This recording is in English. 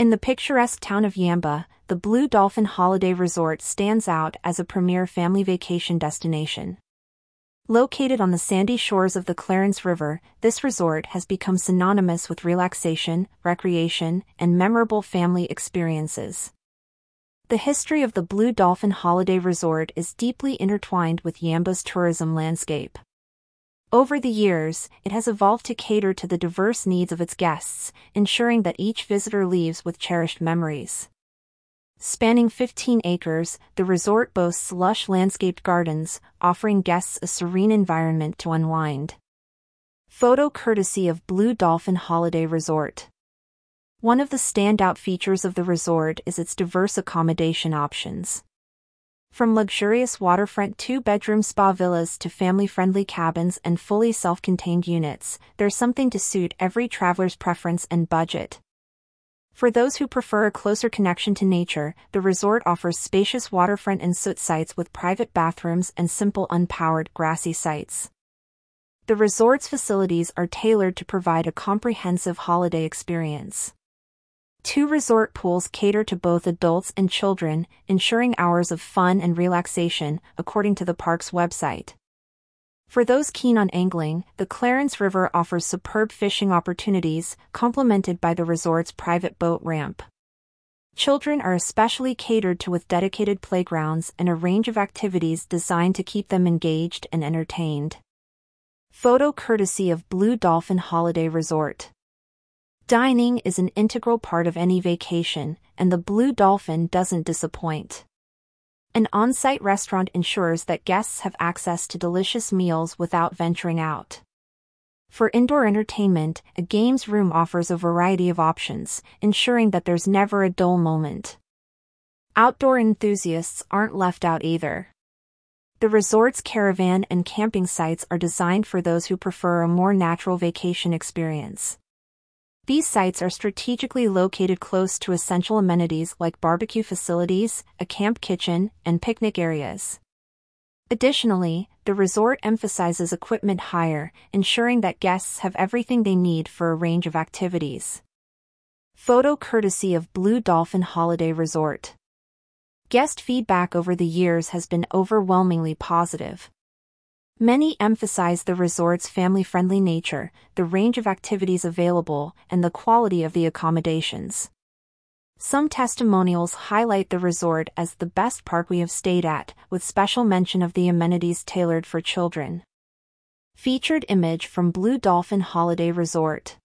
In the picturesque town of Yamba, the Blue Dolphin Holiday Resort stands out as a premier family vacation destination. Located on the sandy shores of the Clarence River, this resort has become synonymous with relaxation, recreation, and memorable family experiences. The history of the Blue Dolphin Holiday Resort is deeply intertwined with Yamba's tourism landscape. Over the years, it has evolved to cater to the diverse needs of its guests, ensuring that each visitor leaves with cherished memories. Spanning 15 acres, the resort boasts lush landscaped gardens, offering guests a serene environment to unwind. Photo courtesy of Blue Dolphin Holiday Resort. One of the standout features of the resort is its diverse accommodation options. From luxurious waterfront two bedroom spa villas to family friendly cabins and fully self contained units, there's something to suit every traveler's preference and budget. For those who prefer a closer connection to nature, the resort offers spacious waterfront and ensuite sites with private bathrooms and simple unpowered grassy sites. The resort's facilities are tailored to provide a comprehensive holiday experience. Two resort pools cater to both adults and children, ensuring hours of fun and relaxation, according to the park's website. For those keen on angling, the Clarence River offers superb fishing opportunities, complemented by the resort's private boat ramp. Children are especially catered to with dedicated playgrounds and a range of activities designed to keep them engaged and entertained. Photo courtesy of Blue Dolphin Holiday Resort. Dining is an integral part of any vacation, and the Blue Dolphin doesn't disappoint. An on-site restaurant ensures that guests have access to delicious meals without venturing out. For indoor entertainment, a games room offers a variety of options, ensuring that there's never a dull moment. Outdoor enthusiasts aren't left out either. The resort's caravan and camping sites are designed for those who prefer a more natural vacation experience. These sites are strategically located close to essential amenities like barbecue facilities, a camp kitchen, and picnic areas. Additionally, the resort emphasizes equipment hire, ensuring that guests have everything they need for a range of activities. Photo courtesy of Blue Dolphin Holiday Resort. Guest feedback over the years has been overwhelmingly positive. Many emphasize the resort's family friendly nature, the range of activities available, and the quality of the accommodations. Some testimonials highlight the resort as the best park we have stayed at, with special mention of the amenities tailored for children. Featured image from Blue Dolphin Holiday Resort.